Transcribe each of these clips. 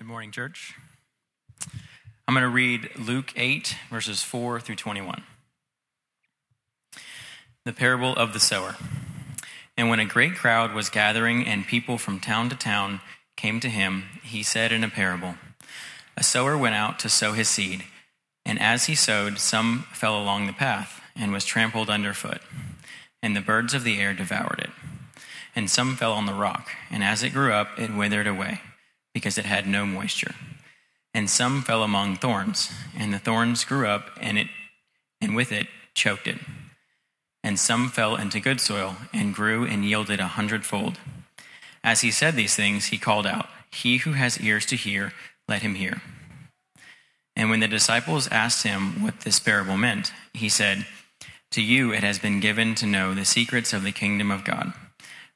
Good morning, church. I'm going to read Luke 8, verses 4 through 21. The parable of the sower. And when a great crowd was gathering and people from town to town came to him, he said in a parable A sower went out to sow his seed, and as he sowed, some fell along the path and was trampled underfoot, and the birds of the air devoured it. And some fell on the rock, and as it grew up, it withered away because it had no moisture. And some fell among thorns, and the thorns grew up, and it and with it choked it. And some fell into good soil, and grew and yielded a hundredfold. As he said these things, he called out, He who has ears to hear, let him hear. And when the disciples asked him what this parable meant, he said, To you it has been given to know the secrets of the kingdom of God.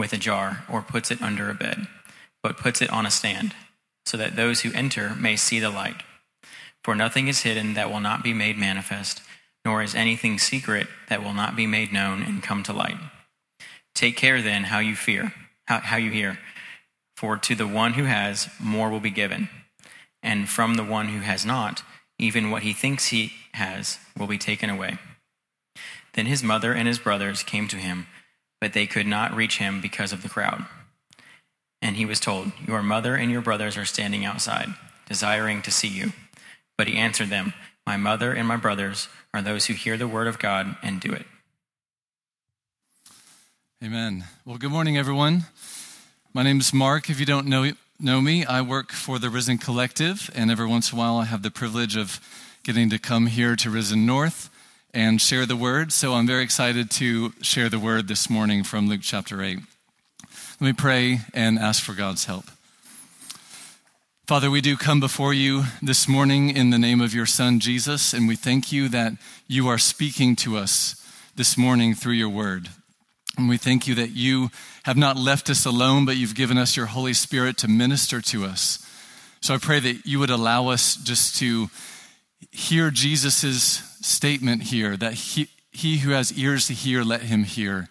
with a jar or puts it under a bed, but puts it on a stand, so that those who enter may see the light. For nothing is hidden that will not be made manifest, nor is anything secret that will not be made known and come to light. Take care then how you fear, how, how you hear. For to the one who has, more will be given, and from the one who has not, even what he thinks he has will be taken away. Then his mother and his brothers came to him but they could not reach him because of the crowd. And he was told, Your mother and your brothers are standing outside, desiring to see you. But he answered them, My mother and my brothers are those who hear the word of God and do it. Amen. Well, good morning, everyone. My name is Mark. If you don't know, know me, I work for the Risen Collective, and every once in a while I have the privilege of getting to come here to Risen North and share the word. So I'm very excited to share the word this morning from Luke chapter 8. Let me pray and ask for God's help. Father, we do come before you this morning in the name of your Son, Jesus, and we thank you that you are speaking to us this morning through your word. And we thank you that you have not left us alone, but you've given us your Holy Spirit to minister to us. So I pray that you would allow us just to hear Jesus' statement here that he, he who has ears to hear, let him hear.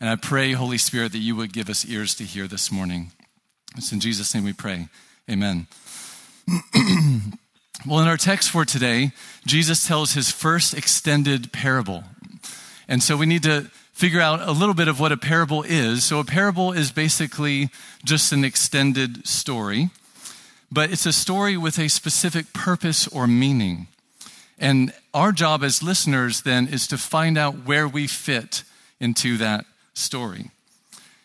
And I pray, Holy Spirit, that you would give us ears to hear this morning. It's in Jesus' name we pray. Amen. well, in our text for today, Jesus tells his first extended parable. And so we need to figure out a little bit of what a parable is. So, a parable is basically just an extended story, but it's a story with a specific purpose or meaning. And our job as listeners then is to find out where we fit into that story.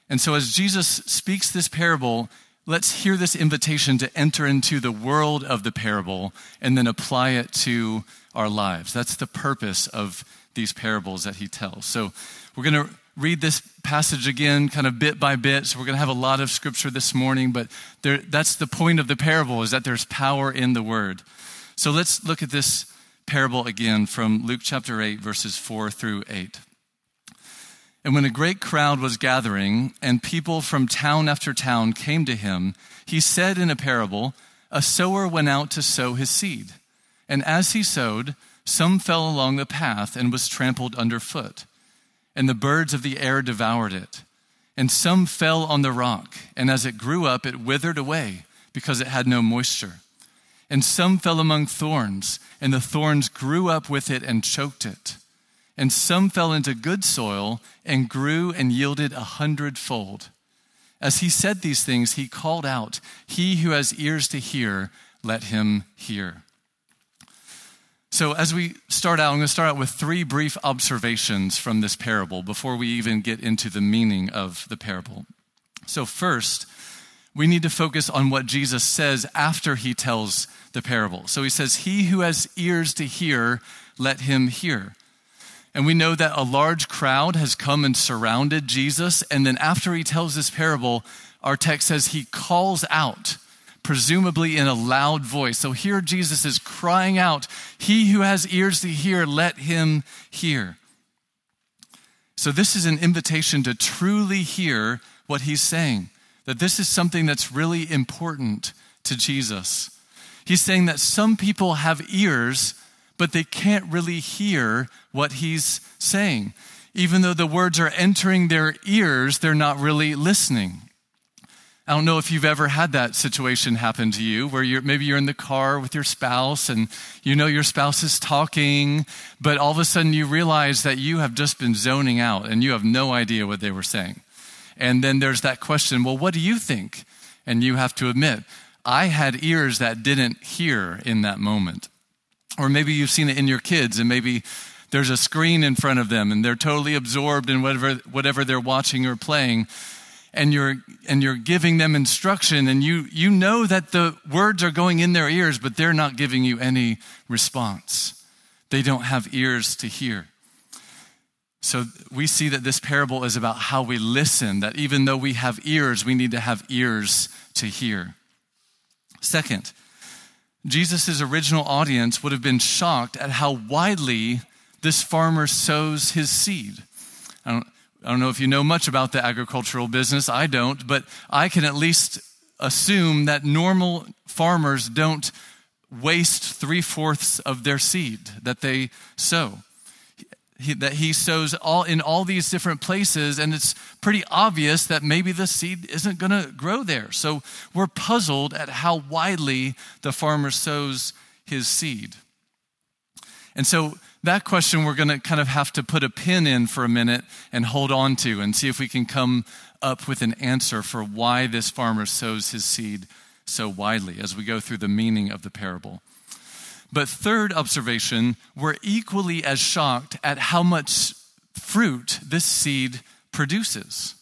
And so, as Jesus speaks this parable, let's hear this invitation to enter into the world of the parable and then apply it to our lives. That's the purpose of these parables that he tells. So, we're going to read this passage again, kind of bit by bit. So, we're going to have a lot of scripture this morning, but there, that's the point of the parable is that there's power in the word. So, let's look at this parable again from Luke chapter 8, verses 4 through 8. And when a great crowd was gathering, and people from town after town came to him, he said in a parable, A sower went out to sow his seed. And as he sowed, some fell along the path and was trampled underfoot, and the birds of the air devoured it. And some fell on the rock, and as it grew up, it withered away because it had no moisture. And some fell among thorns, and the thorns grew up with it and choked it. And some fell into good soil and grew and yielded a hundredfold. As he said these things, he called out, He who has ears to hear, let him hear. So, as we start out, I'm going to start out with three brief observations from this parable before we even get into the meaning of the parable. So, first, we need to focus on what Jesus says after he tells the parable. So, he says, He who has ears to hear, let him hear. And we know that a large crowd has come and surrounded Jesus. And then, after he tells this parable, our text says he calls out presumably in a loud voice. So here Jesus is crying out, He who has ears to hear, let him hear. So this is an invitation to truly hear what he's saying, that this is something that's really important to Jesus. He's saying that some people have ears, but they can't really hear what he's saying. Even though the words are entering their ears, they're not really listening. I don't know if you've ever had that situation happen to you where you're, maybe you're in the car with your spouse and you know your spouse is talking, but all of a sudden you realize that you have just been zoning out and you have no idea what they were saying. And then there's that question, well, what do you think? And you have to admit, I had ears that didn't hear in that moment. Or maybe you've seen it in your kids and maybe there's a screen in front of them and they're totally absorbed in whatever, whatever they're watching or playing and you're and you're giving them instruction and you you know that the words are going in their ears but they're not giving you any response. They don't have ears to hear. So we see that this parable is about how we listen that even though we have ears we need to have ears to hear. Second jesus' original audience would have been shocked at how widely this farmer sows his seed. I don't, I don't know if you know much about the agricultural business. I don't, but I can at least assume that normal farmers don't waste three fourths of their seed that they sow. He, that he sows all in all these different places, and it's pretty obvious that maybe the seed isn't going to grow there. So we're puzzled at how widely the farmer sows his seed. And so that question we're going to kind of have to put a pin in for a minute and hold on to and see if we can come up with an answer for why this farmer sows his seed so widely as we go through the meaning of the parable. But, third observation, we're equally as shocked at how much fruit this seed produces.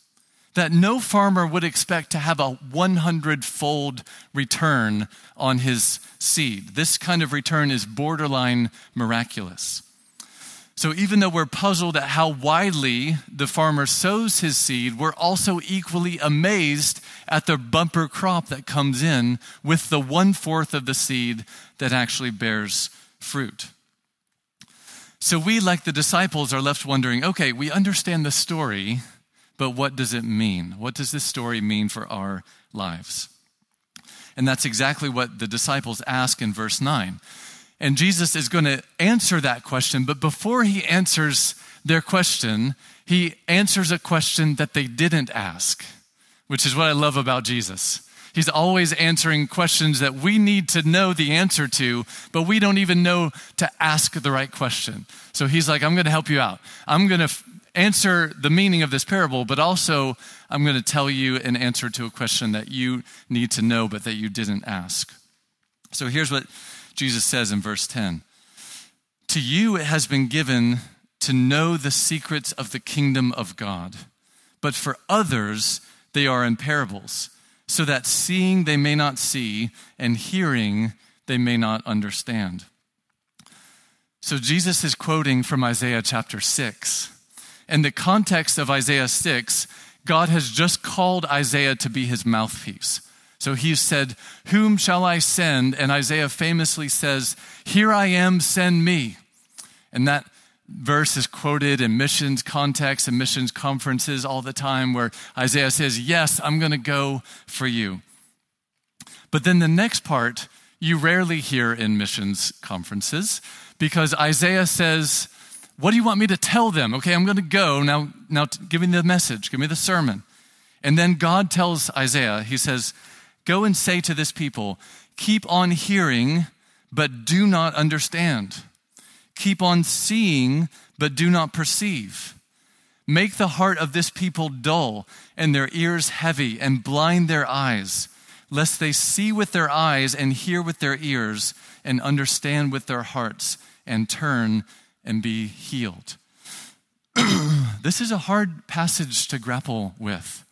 That no farmer would expect to have a 100 fold return on his seed. This kind of return is borderline miraculous. So, even though we're puzzled at how widely the farmer sows his seed, we're also equally amazed at the bumper crop that comes in with the one fourth of the seed that actually bears fruit. So, we, like the disciples, are left wondering okay, we understand the story, but what does it mean? What does this story mean for our lives? And that's exactly what the disciples ask in verse 9. And Jesus is going to answer that question. But before he answers their question, he answers a question that they didn't ask, which is what I love about Jesus. He's always answering questions that we need to know the answer to, but we don't even know to ask the right question. So he's like, I'm going to help you out. I'm going to f- answer the meaning of this parable, but also I'm going to tell you an answer to a question that you need to know, but that you didn't ask. So here's what Jesus says in verse 10 To you it has been given to know the secrets of the kingdom of God, but for others they are in parables, so that seeing they may not see, and hearing they may not understand. So Jesus is quoting from Isaiah chapter 6. In the context of Isaiah 6, God has just called Isaiah to be his mouthpiece. So he said, Whom shall I send? And Isaiah famously says, Here I am, send me. And that verse is quoted in missions contexts and missions conferences all the time where Isaiah says, Yes, I'm going to go for you. But then the next part you rarely hear in missions conferences because Isaiah says, What do you want me to tell them? Okay, I'm going to go. Now, now give me the message, give me the sermon. And then God tells Isaiah, He says, Go and say to this people, keep on hearing, but do not understand. Keep on seeing, but do not perceive. Make the heart of this people dull and their ears heavy and blind their eyes, lest they see with their eyes and hear with their ears and understand with their hearts and turn and be healed. this is a hard passage to grapple with.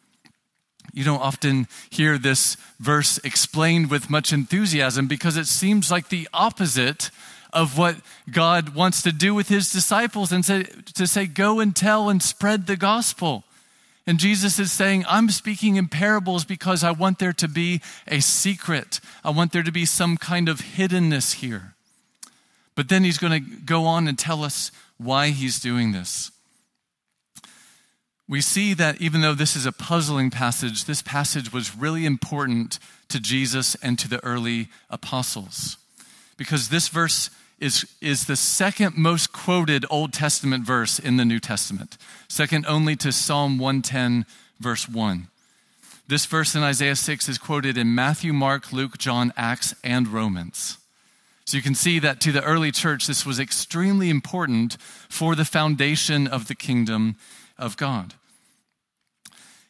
You don't often hear this verse explained with much enthusiasm because it seems like the opposite of what God wants to do with his disciples and say, to say, go and tell and spread the gospel. And Jesus is saying, I'm speaking in parables because I want there to be a secret. I want there to be some kind of hiddenness here. But then he's going to go on and tell us why he's doing this. We see that even though this is a puzzling passage, this passage was really important to Jesus and to the early apostles. Because this verse is, is the second most quoted Old Testament verse in the New Testament, second only to Psalm 110, verse 1. This verse in Isaiah 6 is quoted in Matthew, Mark, Luke, John, Acts, and Romans. So you can see that to the early church, this was extremely important for the foundation of the kingdom of God.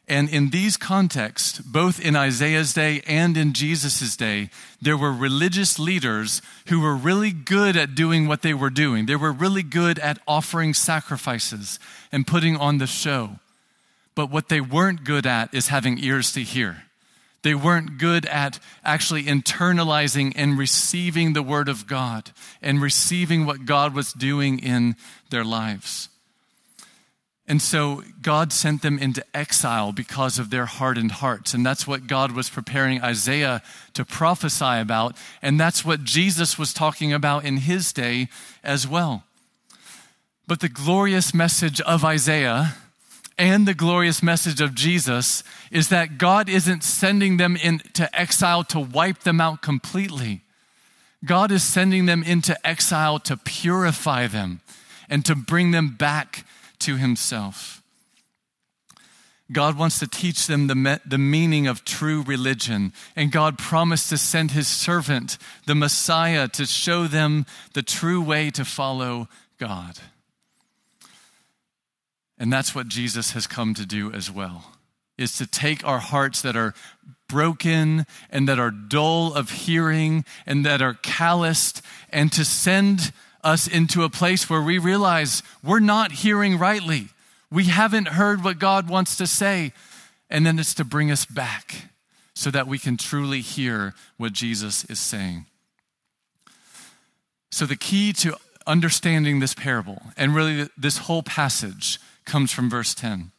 And in these contexts, both in Isaiah's day and in Jesus' day, there were religious leaders who were really good at doing what they were doing. They were really good at offering sacrifices and putting on the show. But what they weren't good at is having ears to hear. They weren't good at actually internalizing and receiving the word of God and receiving what God was doing in their lives. And so God sent them into exile because of their hardened hearts. And that's what God was preparing Isaiah to prophesy about. And that's what Jesus was talking about in his day as well. But the glorious message of Isaiah and the glorious message of Jesus is that God isn't sending them into exile to wipe them out completely. God is sending them into exile to purify them and to bring them back to himself. God wants to teach them the, me- the meaning of true religion. And God promised to send his servant, the Messiah, to show them the true way to follow God. And that's what Jesus has come to do as well, is to take our hearts that are broken and that are dull of hearing and that are calloused and to send us into a place where we realize we're not hearing rightly. We haven't heard what God wants to say. And then it's to bring us back so that we can truly hear what Jesus is saying. So, the key to understanding this parable and really this whole passage comes from verse 10.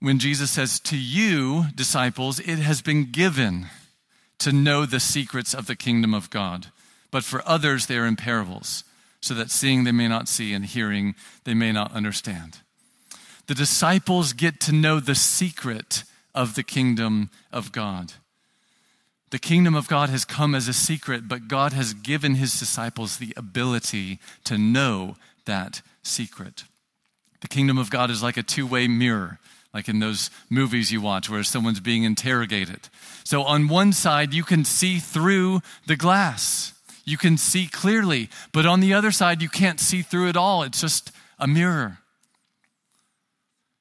When Jesus says, To you, disciples, it has been given to know the secrets of the kingdom of God but for others they are in parables, so that seeing they may not see and hearing they may not understand. The disciples get to know the secret of the kingdom of God. The kingdom of God has come as a secret, but God has given his disciples the ability to know that secret. The kingdom of God is like a two way mirror, like in those movies you watch where someone's being interrogated. So, on one side, you can see through the glass you can see clearly. But on the other side, you can't see through it all. It's just a mirror.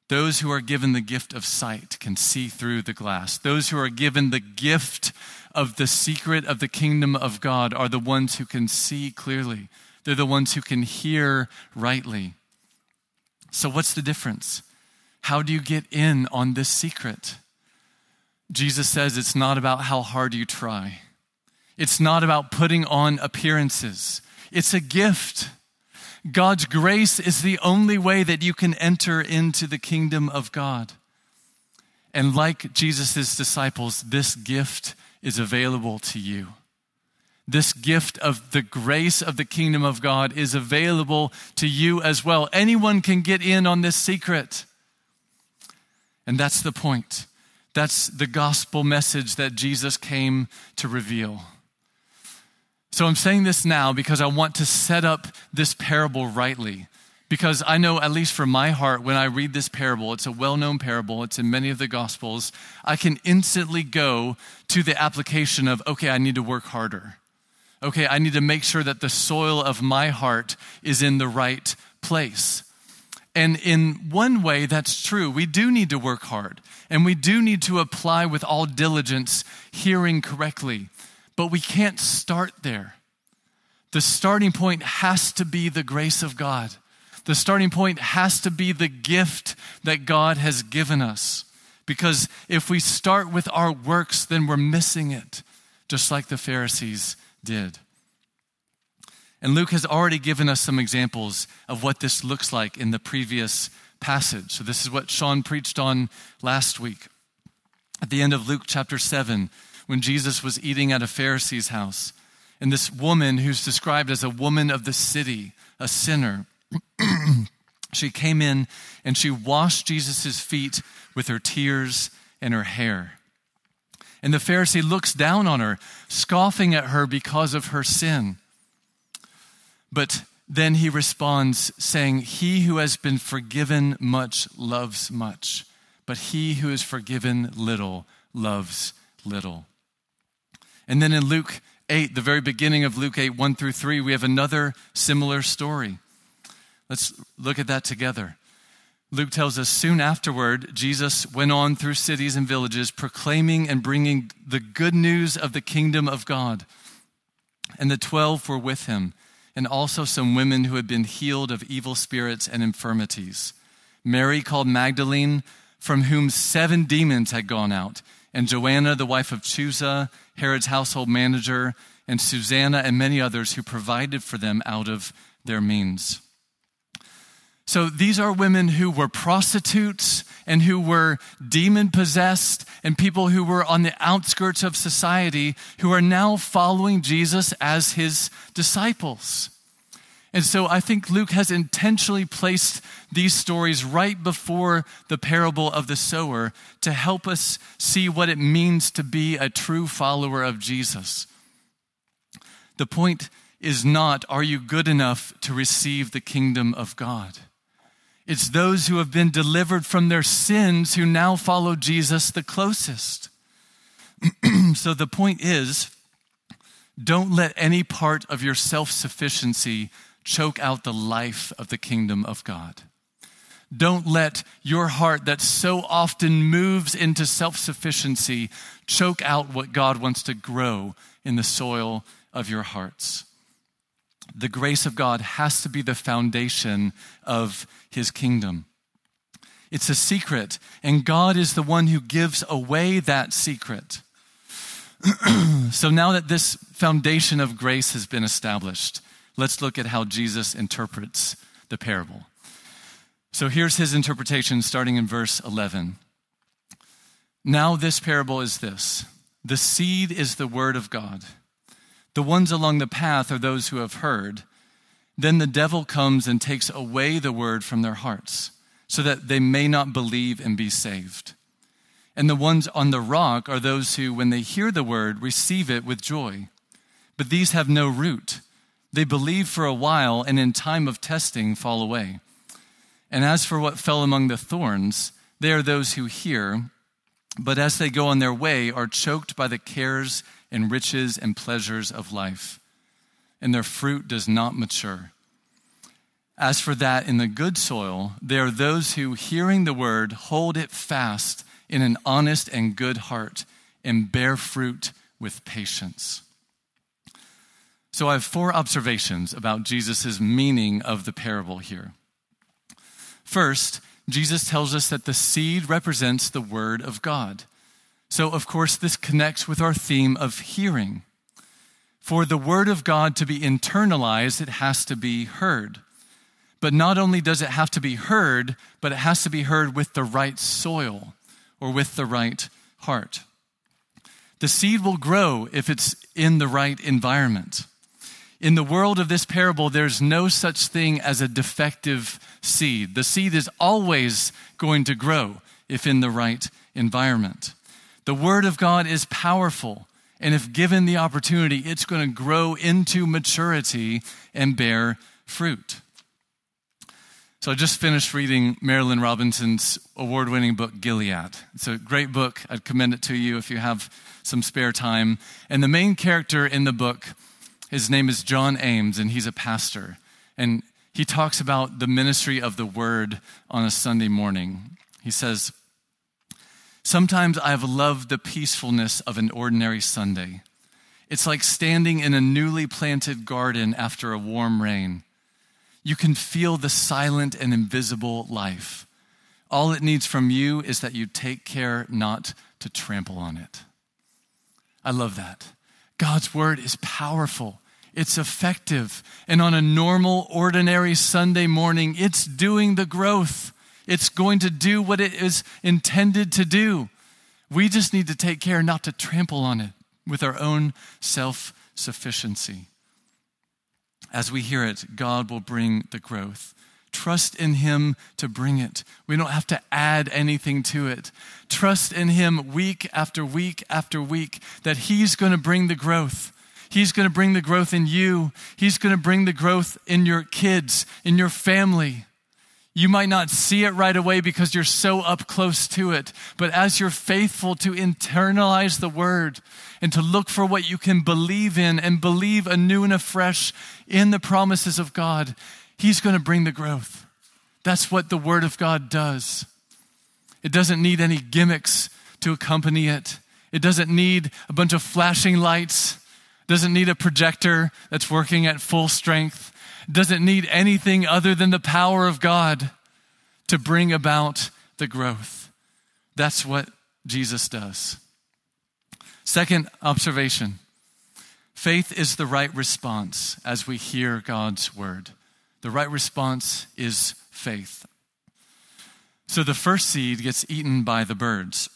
Those who are given the gift of sight can see through the glass. Those who are given the gift of the secret of the kingdom of God are the ones who can see clearly. They're the ones who can hear rightly. So, what's the difference? How do you get in on this secret? Jesus says it's not about how hard you try. It's not about putting on appearances, it's a gift. God's grace is the only way that you can enter into the kingdom of God. And like Jesus' disciples, this gift is available to you. This gift of the grace of the kingdom of God is available to you as well. Anyone can get in on this secret. And that's the point. That's the gospel message that Jesus came to reveal. So I'm saying this now because I want to set up this parable rightly. Because I know, at least from my heart, when I read this parable, it's a well known parable, it's in many of the Gospels, I can instantly go to the application of, okay, I need to work harder. Okay, I need to make sure that the soil of my heart is in the right place. And in one way, that's true. We do need to work hard, and we do need to apply with all diligence, hearing correctly. But we can't start there the starting point has to be the grace of God. The starting point has to be the gift that God has given us. Because if we start with our works, then we're missing it, just like the Pharisees did. And Luke has already given us some examples of what this looks like in the previous passage. So, this is what Sean preached on last week. At the end of Luke chapter 7, when Jesus was eating at a Pharisee's house, and this woman, who's described as a woman of the city, a sinner, she came in and she washed Jesus' feet with her tears and her hair. And the Pharisee looks down on her, scoffing at her because of her sin. But then he responds, saying, He who has been forgiven much loves much, but he who is forgiven little loves little. And then in Luke 8, the very beginning of Luke 8, 1 through 3, we have another similar story. Let's look at that together. Luke tells us soon afterward, Jesus went on through cities and villages, proclaiming and bringing the good news of the kingdom of God. And the twelve were with him, and also some women who had been healed of evil spirits and infirmities. Mary, called Magdalene, from whom seven demons had gone out, and Joanna, the wife of Chuza, Herod's household manager, and Susanna, and many others who provided for them out of their means. So these are women who were prostitutes and who were demon possessed and people who were on the outskirts of society who are now following Jesus as his disciples. And so I think Luke has intentionally placed these stories right before the parable of the sower to help us see what it means to be a true follower of Jesus. The point is not, are you good enough to receive the kingdom of God? It's those who have been delivered from their sins who now follow Jesus the closest. so the point is don't let any part of your self sufficiency choke out the life of the kingdom of God. Don't let your heart that so often moves into self sufficiency choke out what God wants to grow in the soil of your hearts the grace of God has to be the foundation of his kingdom. It's a secret, and God is the one who gives away that secret. so now that this foundation of grace has been established, let's look at how Jesus interprets the parable. So here's his interpretation starting in verse 11. Now, this parable is this the seed is the word of God. The ones along the path are those who have heard. Then the devil comes and takes away the word from their hearts, so that they may not believe and be saved. And the ones on the rock are those who, when they hear the word, receive it with joy. But these have no root. They believe for a while, and in time of testing fall away. And as for what fell among the thorns, they are those who hear, but as they go on their way, are choked by the cares and riches and pleasures of life, and their fruit does not mature. As for that in the good soil, they are those who, hearing the word, hold it fast in an honest and good heart and bear fruit with patience. So I have four observations about Jesus' meaning of the parable here. First, Jesus tells us that the seed represents the word of God. So, of course, this connects with our theme of hearing. For the word of God to be internalized, it has to be heard. But not only does it have to be heard, but it has to be heard with the right soil or with the right heart. The seed will grow if it's in the right environment. In the world of this parable, there's no such thing as a defective seed. The seed is always going to grow if in the right environment. The Word of God is powerful, and if given the opportunity, it's going to grow into maturity and bear fruit. So I just finished reading Marilynne Robinson's award winning book, Gilead. It's a great book. I'd commend it to you if you have some spare time. And the main character in the book, his name is John Ames, and he's a pastor. And he talks about the ministry of the word on a Sunday morning. He says, Sometimes I have loved the peacefulness of an ordinary Sunday. It's like standing in a newly planted garden after a warm rain. You can feel the silent and invisible life. All it needs from you is that you take care not to trample on it. I love that. God's word is powerful. It's effective. And on a normal, ordinary Sunday morning, it's doing the growth. It's going to do what it is intended to do. We just need to take care not to trample on it with our own self sufficiency. As we hear it, God will bring the growth. Trust in Him to bring it. We don't have to add anything to it. Trust in Him week after week after week that He's going to bring the growth. He's going to bring the growth in you. He's going to bring the growth in your kids, in your family. You might not see it right away because you're so up close to it, but as you're faithful to internalize the word and to look for what you can believe in and believe anew and afresh in the promises of God, He's going to bring the growth. That's what the word of God does. It doesn't need any gimmicks to accompany it. It doesn't need a bunch of flashing lights doesn't need a projector that's working at full strength, doesn't need anything other than the power of God to bring about the growth. That's what Jesus does. Second observation faith is the right response as we hear God's word. The right response is faith. So the first seed gets eaten by the birds.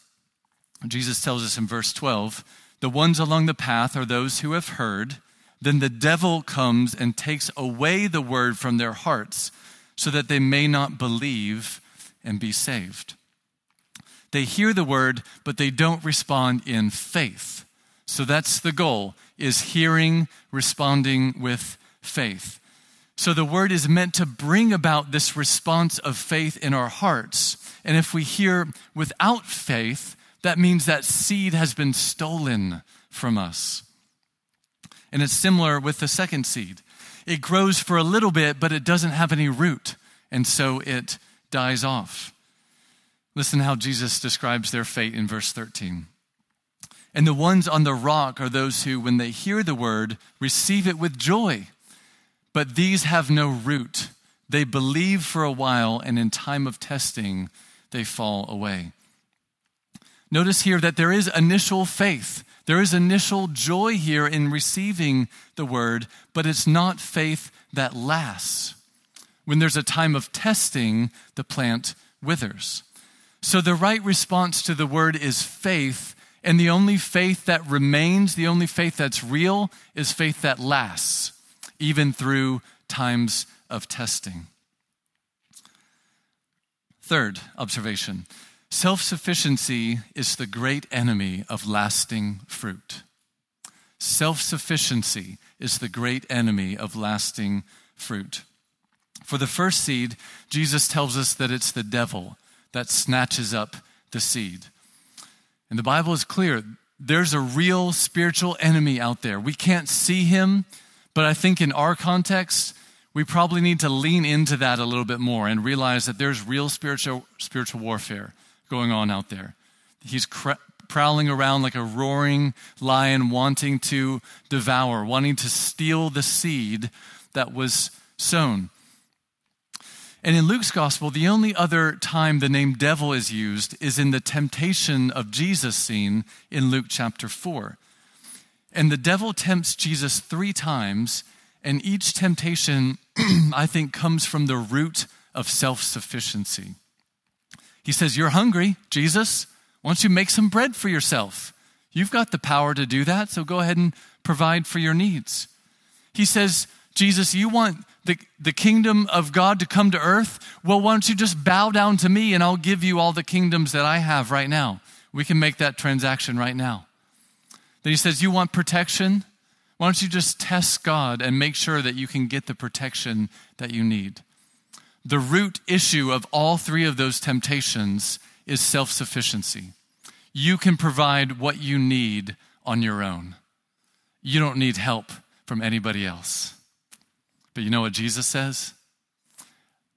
Jesus tells us in verse 12 the ones along the path are those who have heard. Then the devil comes and takes away the word from their hearts so that they may not believe and be saved. They hear the word, but they don't respond in faith. So that's the goal is hearing, responding with faith. So the word is meant to bring about this response of faith in our hearts. And if we hear without faith, that means that seed has been stolen from us. And it's similar with the second seed. It grows for a little bit, but it doesn't have any root, and so it dies off. Listen how Jesus describes their fate in verse 13. And the ones on the rock are those who, when they hear the word, receive it with joy. But these have no root. They believe for a while, and in time of testing, they fall away. Notice here that there is initial faith. There is initial joy here in receiving the word, but it's not faith that lasts. When there's a time of testing, the plant withers. So the right response to the word is faith, and the only faith that remains, the only faith that's real, is faith that lasts, even through times of testing. Third observation Self sufficiency is the great enemy of lasting fruit. Self sufficiency is the great enemy of lasting fruit. For the first seed, Jesus tells us that it's the devil that snatches up the seed. And the Bible is clear there's a real spiritual enemy out there. We can't see him, but I think in our context, we probably need to lean into that a little bit more and realize that there's real spiritual, spiritual warfare going on out there. He's cr- prowling around like a roaring lion, wanting to devour, wanting to steal the seed that was sown. And in Luke's gospel, the only other time the name devil is used is in the temptation of Jesus scene in Luke chapter 4. And the devil tempts Jesus three times, and each temptation, I think, comes from the root of self sufficiency. He says, You're hungry, Jesus. Why don't you make some bread for yourself? You've got the power to do that, so go ahead and provide for your needs. He says, Jesus, you want the, the kingdom of God to come to earth? Well, why don't you just bow down to me and I'll give you all the kingdoms that I have right now? We can make that transaction right now. Then he says, You want protection? Why don't you just test God and make sure that you can get the protection that you need? The root issue of all three of those temptations is self sufficiency. You can provide what you need on your own. You don't need help from anybody else. But you know what Jesus says?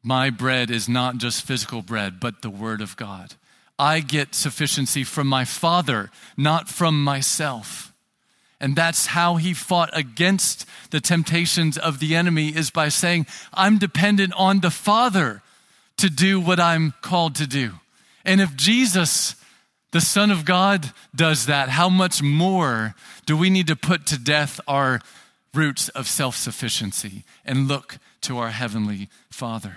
My bread is not just physical bread, but the Word of God. I get sufficiency from my Father, not from myself. And that's how he fought against the temptations of the enemy is by saying, I'm dependent on the Father to do what I'm called to do. And if Jesus, the Son of God, does that, how much more do we need to put to death our roots of self sufficiency and look to our Heavenly Father?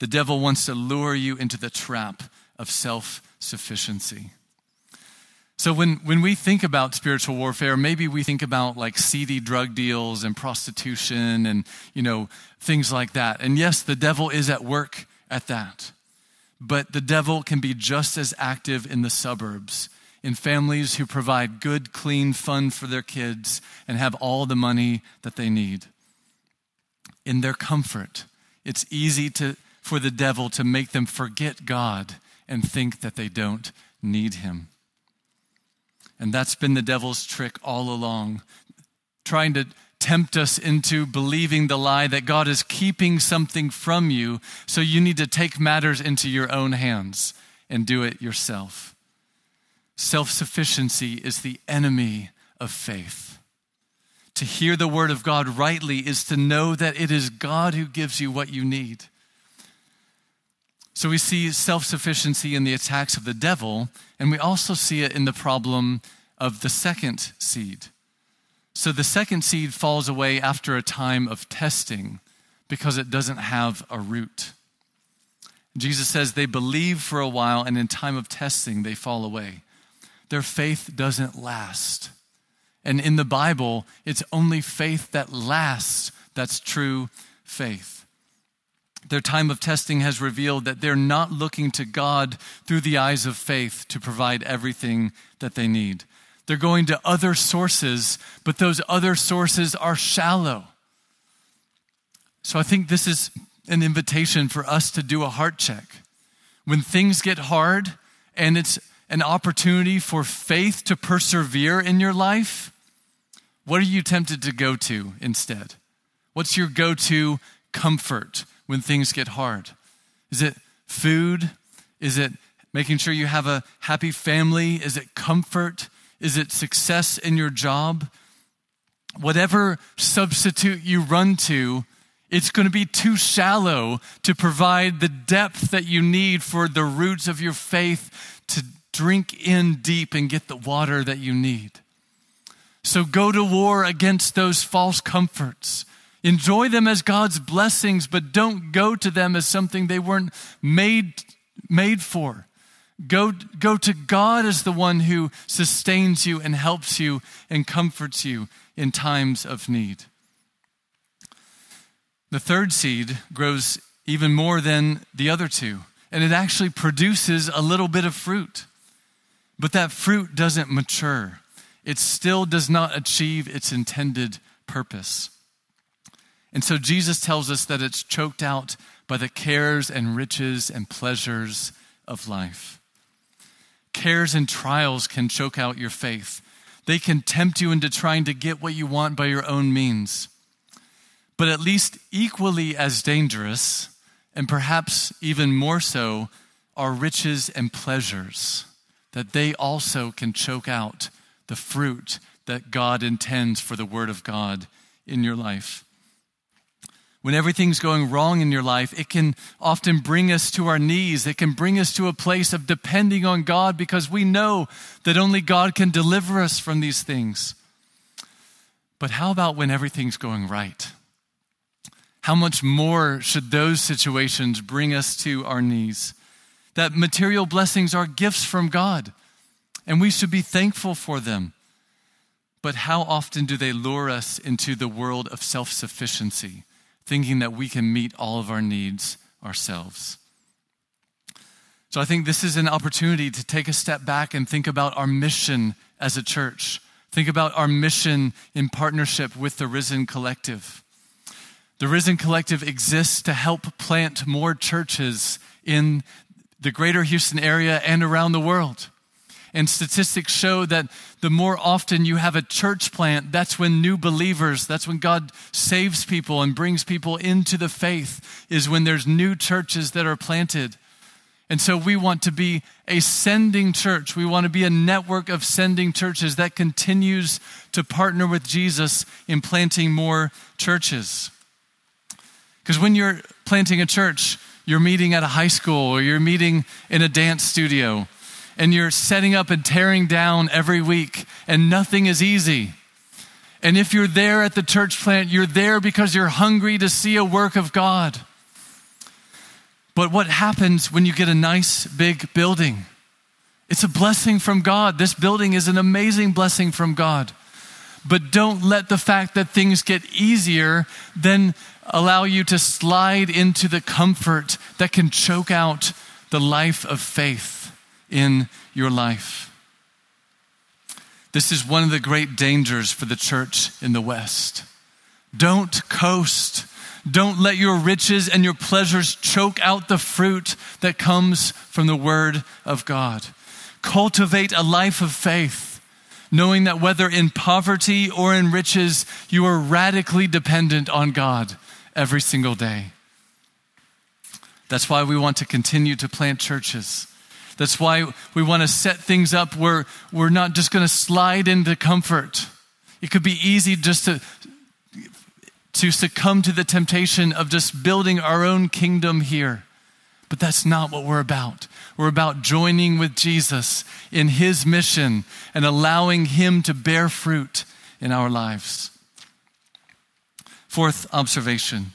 The devil wants to lure you into the trap of self sufficiency. So when, when we think about spiritual warfare, maybe we think about like seedy drug deals and prostitution and, you know, things like that. And yes, the devil is at work at that. But the devil can be just as active in the suburbs, in families who provide good, clean fun for their kids and have all the money that they need. In their comfort, it's easy to, for the devil to make them forget God and think that they don't need him. And that's been the devil's trick all along, trying to tempt us into believing the lie that God is keeping something from you, so you need to take matters into your own hands and do it yourself. Self sufficiency is the enemy of faith. To hear the word of God rightly is to know that it is God who gives you what you need. So we see self sufficiency in the attacks of the devil, and we also see it in the problem of the second seed. So the second seed falls away after a time of testing because it doesn't have a root. Jesus says they believe for a while, and in time of testing, they fall away. Their faith doesn't last. And in the Bible, it's only faith that lasts that's true faith. Their time of testing has revealed that they're not looking to God through the eyes of faith to provide everything that they need. They're going to other sources, but those other sources are shallow. So I think this is an invitation for us to do a heart check. When things get hard and it's an opportunity for faith to persevere in your life, what are you tempted to go to instead? What's your go to comfort? When things get hard? Is it food? Is it making sure you have a happy family? Is it comfort? Is it success in your job? Whatever substitute you run to, it's going to be too shallow to provide the depth that you need for the roots of your faith to drink in deep and get the water that you need. So go to war against those false comforts. Enjoy them as God's blessings, but don't go to them as something they weren't made, made for. Go, go to God as the one who sustains you and helps you and comforts you in times of need. The third seed grows even more than the other two, and it actually produces a little bit of fruit. But that fruit doesn't mature, it still does not achieve its intended purpose. And so Jesus tells us that it's choked out by the cares and riches and pleasures of life. Cares and trials can choke out your faith. They can tempt you into trying to get what you want by your own means. But at least equally as dangerous, and perhaps even more so, are riches and pleasures, that they also can choke out the fruit that God intends for the Word of God in your life when everything's going wrong in your life, it can often bring us to our knees. It can bring us to a place of depending on God because we know that only God can deliver us from these things. But how about when everything's going right? How much more should those situations bring us to our knees? That material blessings are gifts from God, and we should be thankful for them. But how often do they lure us into the world of self sufficiency? Thinking that we can meet all of our needs ourselves. So I think this is an opportunity to take a step back and think about our mission as a church. Think about our mission in partnership with the Risen Collective. The Risen Collective exists to help plant more churches in the greater Houston area and around the world. And statistics show that the more often you have a church plant, that's when new believers, that's when God saves people and brings people into the faith, is when there's new churches that are planted. And so we want to be a sending church. We want to be a network of sending churches that continues to partner with Jesus in planting more churches. Because when you're planting a church, you're meeting at a high school or you're meeting in a dance studio and you're setting up and tearing down every week, and nothing is easy. And if you're there at the church plant, you're there because you're hungry to see a work of God. But what happens when you get a nice big building? It's a blessing from God. This building is an amazing blessing from God. But don't let the fact that things get easier then allow you to slide into the comfort that can choke out the life of faith in your life. This is one of the great dangers for the church in the West. Don't coast. Don't let your riches and your pleasures choke out the fruit that comes from the Word of God. Cultivate a life of faith, knowing that whether in poverty or in riches, you are radically dependent on God every single day. That's why we want to continue to plant churches. That's why we want to set things up where we're not just going to slide into comfort. It could be easy just to to succumb to the temptation of just building our own kingdom here. But that's not what we're about. We're about joining with Jesus in his mission and allowing him to bear fruit in our lives. Fourth observation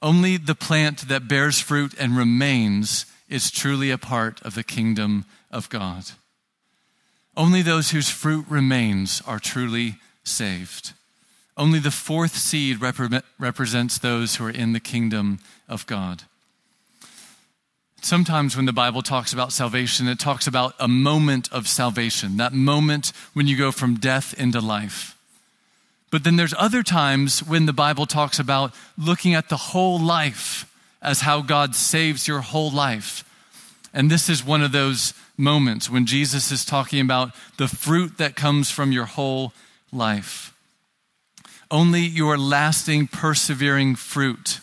only the plant that bears fruit and remains is truly a part of the kingdom of God. Only those whose fruit remains are truly saved. Only the fourth seed repre- represents those who are in the kingdom of God. Sometimes when the Bible talks about salvation, it talks about a moment of salvation, that moment when you go from death into life. But then there's other times when the Bible talks about looking at the whole life as how God saves your whole life. And this is one of those moments when Jesus is talking about the fruit that comes from your whole life. Only your lasting, persevering fruit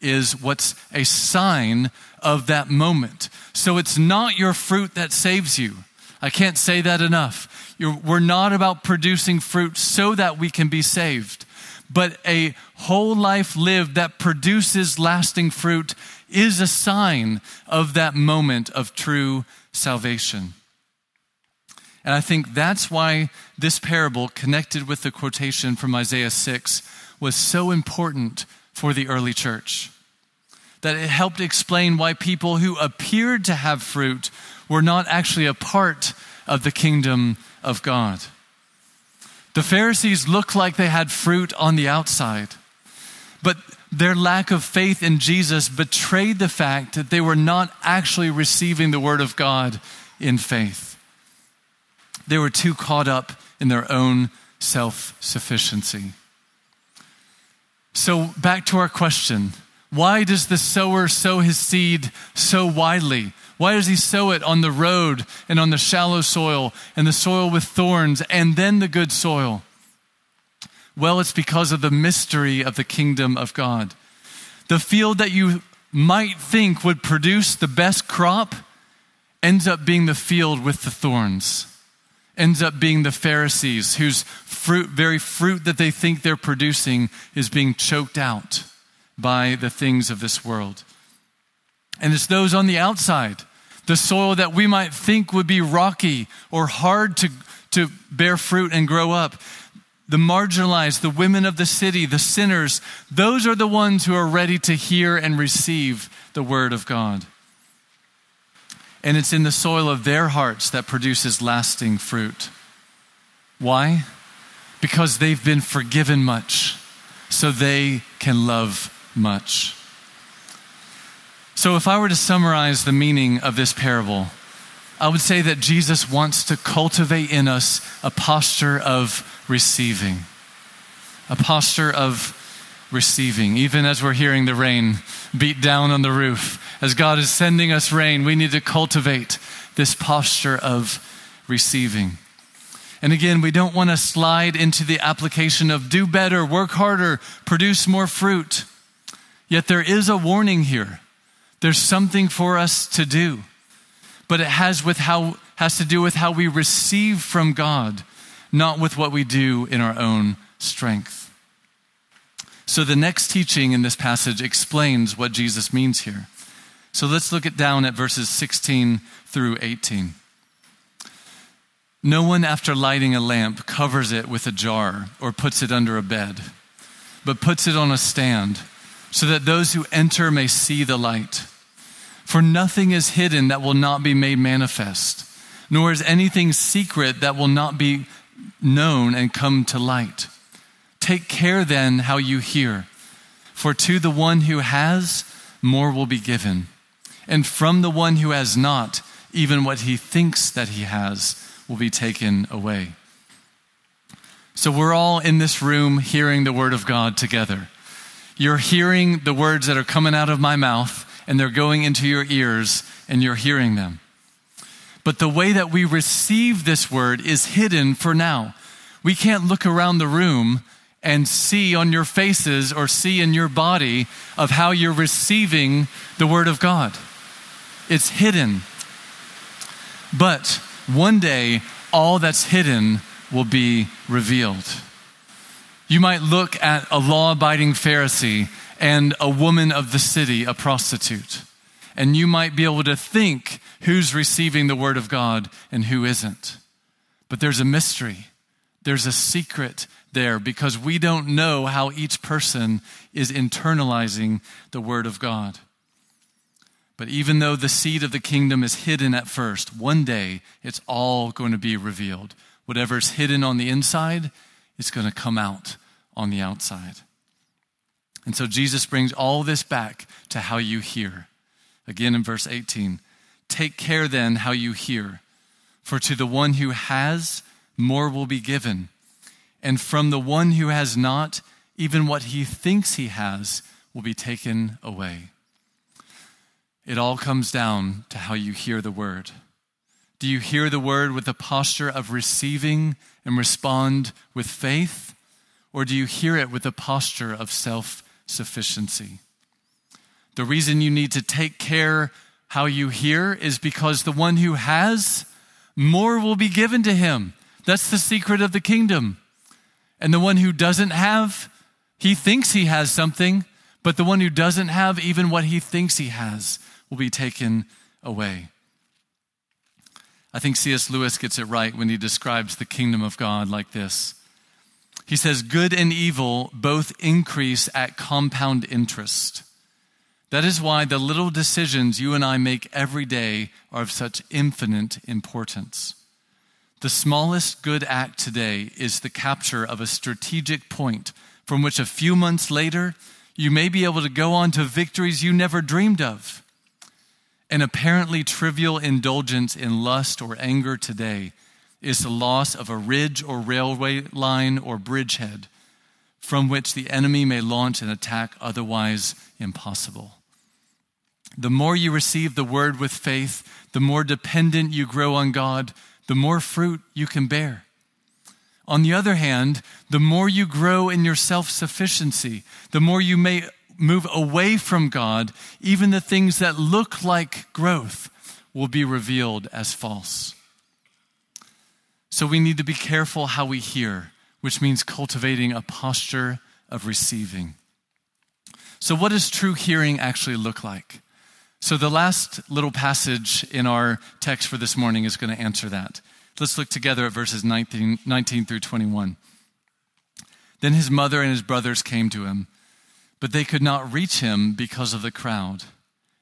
is what's a sign of that moment. So it's not your fruit that saves you. I can't say that enough. You're, we're not about producing fruit so that we can be saved, but a whole life lived that produces lasting fruit is a sign of that moment of true salvation. And I think that's why this parable, connected with the quotation from Isaiah 6, was so important for the early church. That it helped explain why people who appeared to have fruit were not actually a part of the kingdom of God. The Pharisees looked like they had fruit on the outside, but their lack of faith in Jesus betrayed the fact that they were not actually receiving the word of God in faith. They were too caught up in their own self sufficiency. So, back to our question why does the sower sow his seed so widely? Why does he sow it on the road and on the shallow soil and the soil with thorns and then the good soil? Well, it's because of the mystery of the kingdom of God. The field that you might think would produce the best crop ends up being the field with the thorns ends up being the Pharisees, whose fruit, very fruit that they think they're producing is being choked out by the things of this world. And it's those on the outside, the soil that we might think would be rocky or hard to, to bear fruit and grow up. The marginalized, the women of the city, the sinners, those are the ones who are ready to hear and receive the word of God and it's in the soil of their hearts that produces lasting fruit. Why? Because they've been forgiven much, so they can love much. So, if I were to summarize the meaning of this parable, I would say that Jesus wants to cultivate in us a posture of receiving, a posture of receiving, even as we're hearing the rain beat down on the roof. As God is sending us rain, we need to cultivate this posture of receiving. And again, we don't want to slide into the application of do better, work harder, produce more fruit. Yet there is a warning here There's something for us to do, but it has, with how, has to do with how we receive from God, not with what we do in our own strength. So the next teaching in this passage explains what Jesus means here. So let's look it down at verses 16 through 18. No one, after lighting a lamp, covers it with a jar or puts it under a bed, but puts it on a stand so that those who enter may see the light. For nothing is hidden that will not be made manifest, nor is anything secret that will not be known and come to light. Take care then how you hear, for to the one who has, more will be given, and from the one who has not, even what he thinks that he has will be taken away. So we're all in this room hearing the word of God together. You're hearing the words that are coming out of my mouth, and they're going into your ears, and you're hearing them. But the way that we receive this word is hidden for now. We can't look around the room and see on your faces or see in your body of how you're receiving the Word of God. It's hidden. But one day, all that's hidden will be revealed. You might look at a law abiding Pharisee and a woman of the city, a prostitute, and you might be able to think who's receiving the Word of God and who isn't. But there's a mystery, there's a secret there because we don't know how each person is internalizing the Word of God. But even though the seed of the kingdom is hidden at first, one day it's all going to be revealed. Whatever's hidden on the inside, it's going to come out on the outside. And so Jesus brings all this back to how you hear. Again in verse 18 Take care then how you hear, for to the one who has, more will be given and from the one who has not, even what he thinks he has will be taken away. It all comes down to how you hear the word. Do you hear the word with the posture of receiving and respond with faith? Or do you hear it with the posture of self sufficiency? The reason you need to take care how you hear is because the one who has, more will be given to him. That's the secret of the kingdom. And the one who doesn't have, he thinks he has something, but the one who doesn't have even what he thinks he has will be taken away. I think C.S. Lewis gets it right when he describes the kingdom of God like this. He says, Good and evil both increase at compound interest. That is why the little decisions you and I make every day are of such infinite importance. The smallest good act today is the capture of a strategic point from which a few months later you may be able to go on to victories you never dreamed of. An apparently trivial indulgence in lust or anger today is the loss of a ridge or railway line or bridgehead from which the enemy may launch an attack otherwise impossible. The more you receive the word with faith, the more dependent you grow on God the more fruit you can bear. On the other hand, the more you grow in your self sufficiency, the more you may move away from God, even the things that look like growth will be revealed as false. So we need to be careful how we hear, which means cultivating a posture of receiving. So, what does true hearing actually look like? So, the last little passage in our text for this morning is going to answer that. Let's look together at verses 19, 19, through 21. Then his mother and his brothers came to him, but they could not reach him because of the crowd.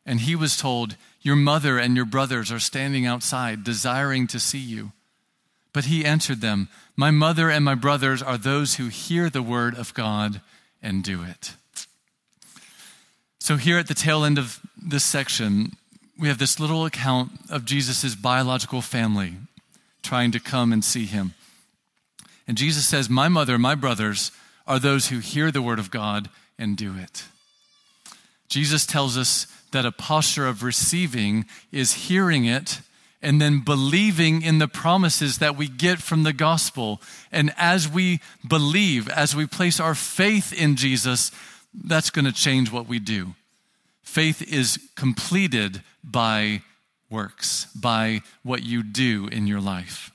And he was told, Your mother and your brothers are standing outside, desiring to see you. But he answered them, My mother and my brothers are those who hear the word of God and do it. So, here at the tail end of this section, we have this little account of Jesus' biological family trying to come and see him. And Jesus says, My mother, my brothers are those who hear the word of God and do it. Jesus tells us that a posture of receiving is hearing it and then believing in the promises that we get from the gospel. And as we believe, as we place our faith in Jesus, that's going to change what we do. Faith is completed by works, by what you do in your life.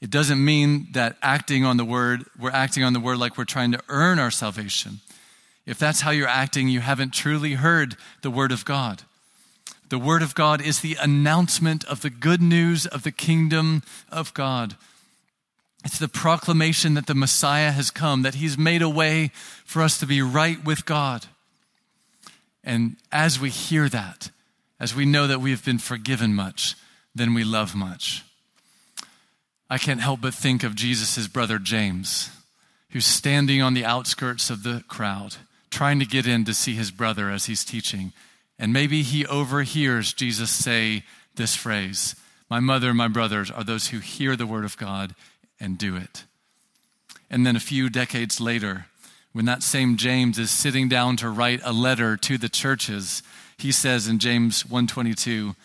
It doesn't mean that acting on the word, we're acting on the word like we're trying to earn our salvation. If that's how you're acting, you haven't truly heard the word of God. The word of God is the announcement of the good news of the kingdom of God. It's the proclamation that the Messiah has come, that he's made a way for us to be right with God. And as we hear that, as we know that we have been forgiven much, then we love much. I can't help but think of Jesus' brother James, who's standing on the outskirts of the crowd, trying to get in to see his brother as he's teaching. And maybe he overhears Jesus say this phrase My mother and my brothers are those who hear the word of God and do it. And then a few decades later, when that same James is sitting down to write a letter to the churches, he says in James 122,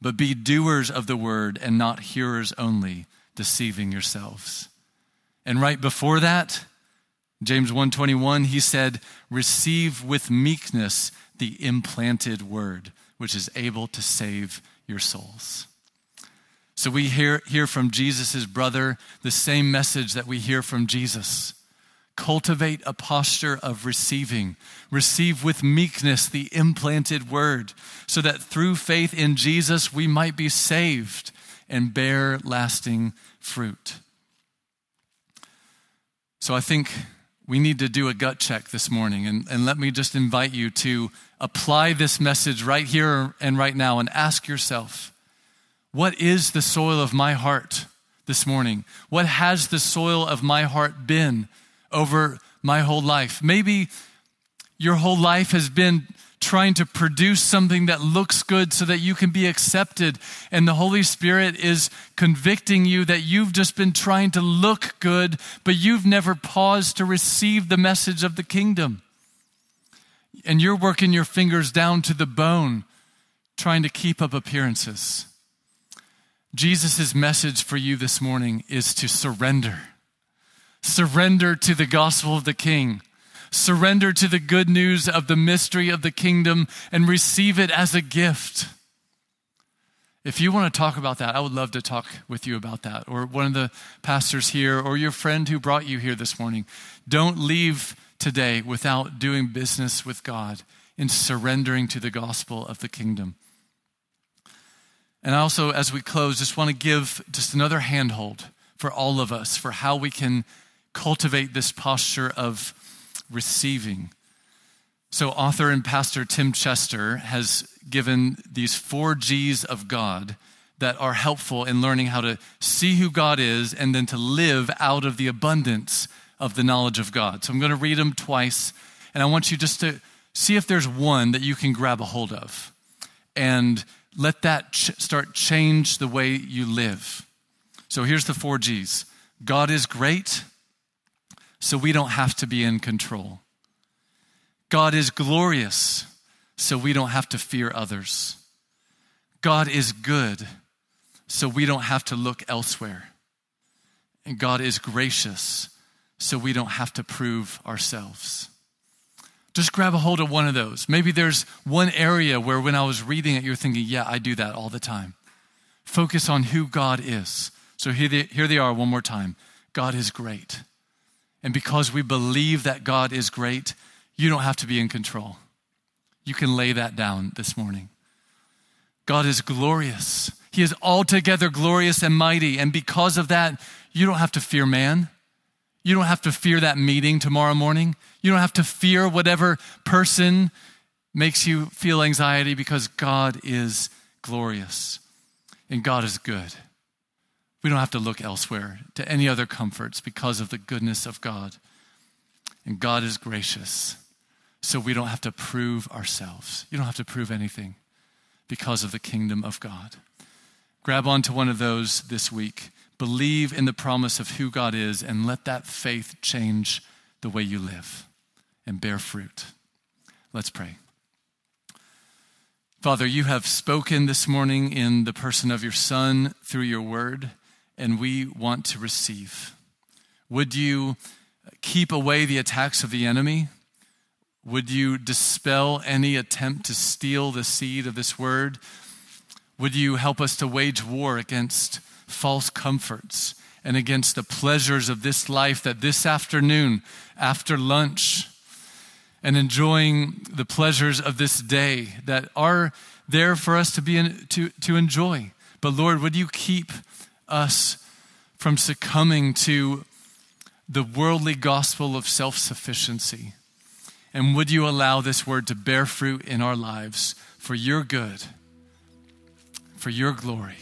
"But be doers of the word and not hearers only, deceiving yourselves." And right before that, James 121, he said, "Receive with meekness the implanted word, which is able to save your souls." So we hear, hear from Jesus' brother the same message that we hear from Jesus. Cultivate a posture of receiving. Receive with meekness the implanted word, so that through faith in Jesus we might be saved and bear lasting fruit. So I think we need to do a gut check this morning. And, and let me just invite you to apply this message right here and right now and ask yourself what is the soil of my heart this morning? What has the soil of my heart been? over my whole life. Maybe your whole life has been trying to produce something that looks good so that you can be accepted. And the Holy Spirit is convicting you that you've just been trying to look good, but you've never paused to receive the message of the kingdom. And you're working your fingers down to the bone, trying to keep up appearances. Jesus' message for you this morning is to surrender Surrender to the gospel of the King. Surrender to the good news of the mystery of the kingdom and receive it as a gift. If you want to talk about that, I would love to talk with you about that, or one of the pastors here, or your friend who brought you here this morning. Don't leave today without doing business with God in surrendering to the gospel of the kingdom. And also, as we close, just want to give just another handhold for all of us for how we can cultivate this posture of receiving. So, author and pastor Tim Chester has given these four G's of God that are helpful in learning how to see who God is and then to live out of the abundance of the knowledge of God. So, I'm going to read them twice, and I want you just to see if there's one that you can grab a hold of and let that ch- start change the way you live. So, here's the four G's God is great so we don't have to be in control. God is glorious, so we don't have to fear others. God is good, so we don't have to look elsewhere. And God is gracious, so we don't have to prove ourselves. Just grab a hold of one of those. Maybe there's one area where when I was reading it, you're thinking, yeah, I do that all the time. Focus on who God is. So here they, here they are one more time God is great. And because we believe that God is great, you don't have to be in control. You can lay that down this morning. God is glorious. He is altogether glorious and mighty. And because of that, you don't have to fear man. You don't have to fear that meeting tomorrow morning. You don't have to fear whatever person makes you feel anxiety because God is glorious and God is good. We don't have to look elsewhere to any other comforts because of the goodness of God. And God is gracious. So we don't have to prove ourselves. You don't have to prove anything because of the kingdom of God. Grab onto one of those this week. Believe in the promise of who God is and let that faith change the way you live and bear fruit. Let's pray. Father, you have spoken this morning in the person of your Son through your word and we want to receive. Would you keep away the attacks of the enemy? Would you dispel any attempt to steal the seed of this word? Would you help us to wage war against false comforts and against the pleasures of this life that this afternoon, after lunch, and enjoying the pleasures of this day that are there for us to be in, to, to enjoy. But Lord, would you keep us from succumbing to the worldly gospel of self sufficiency? And would you allow this word to bear fruit in our lives for your good, for your glory?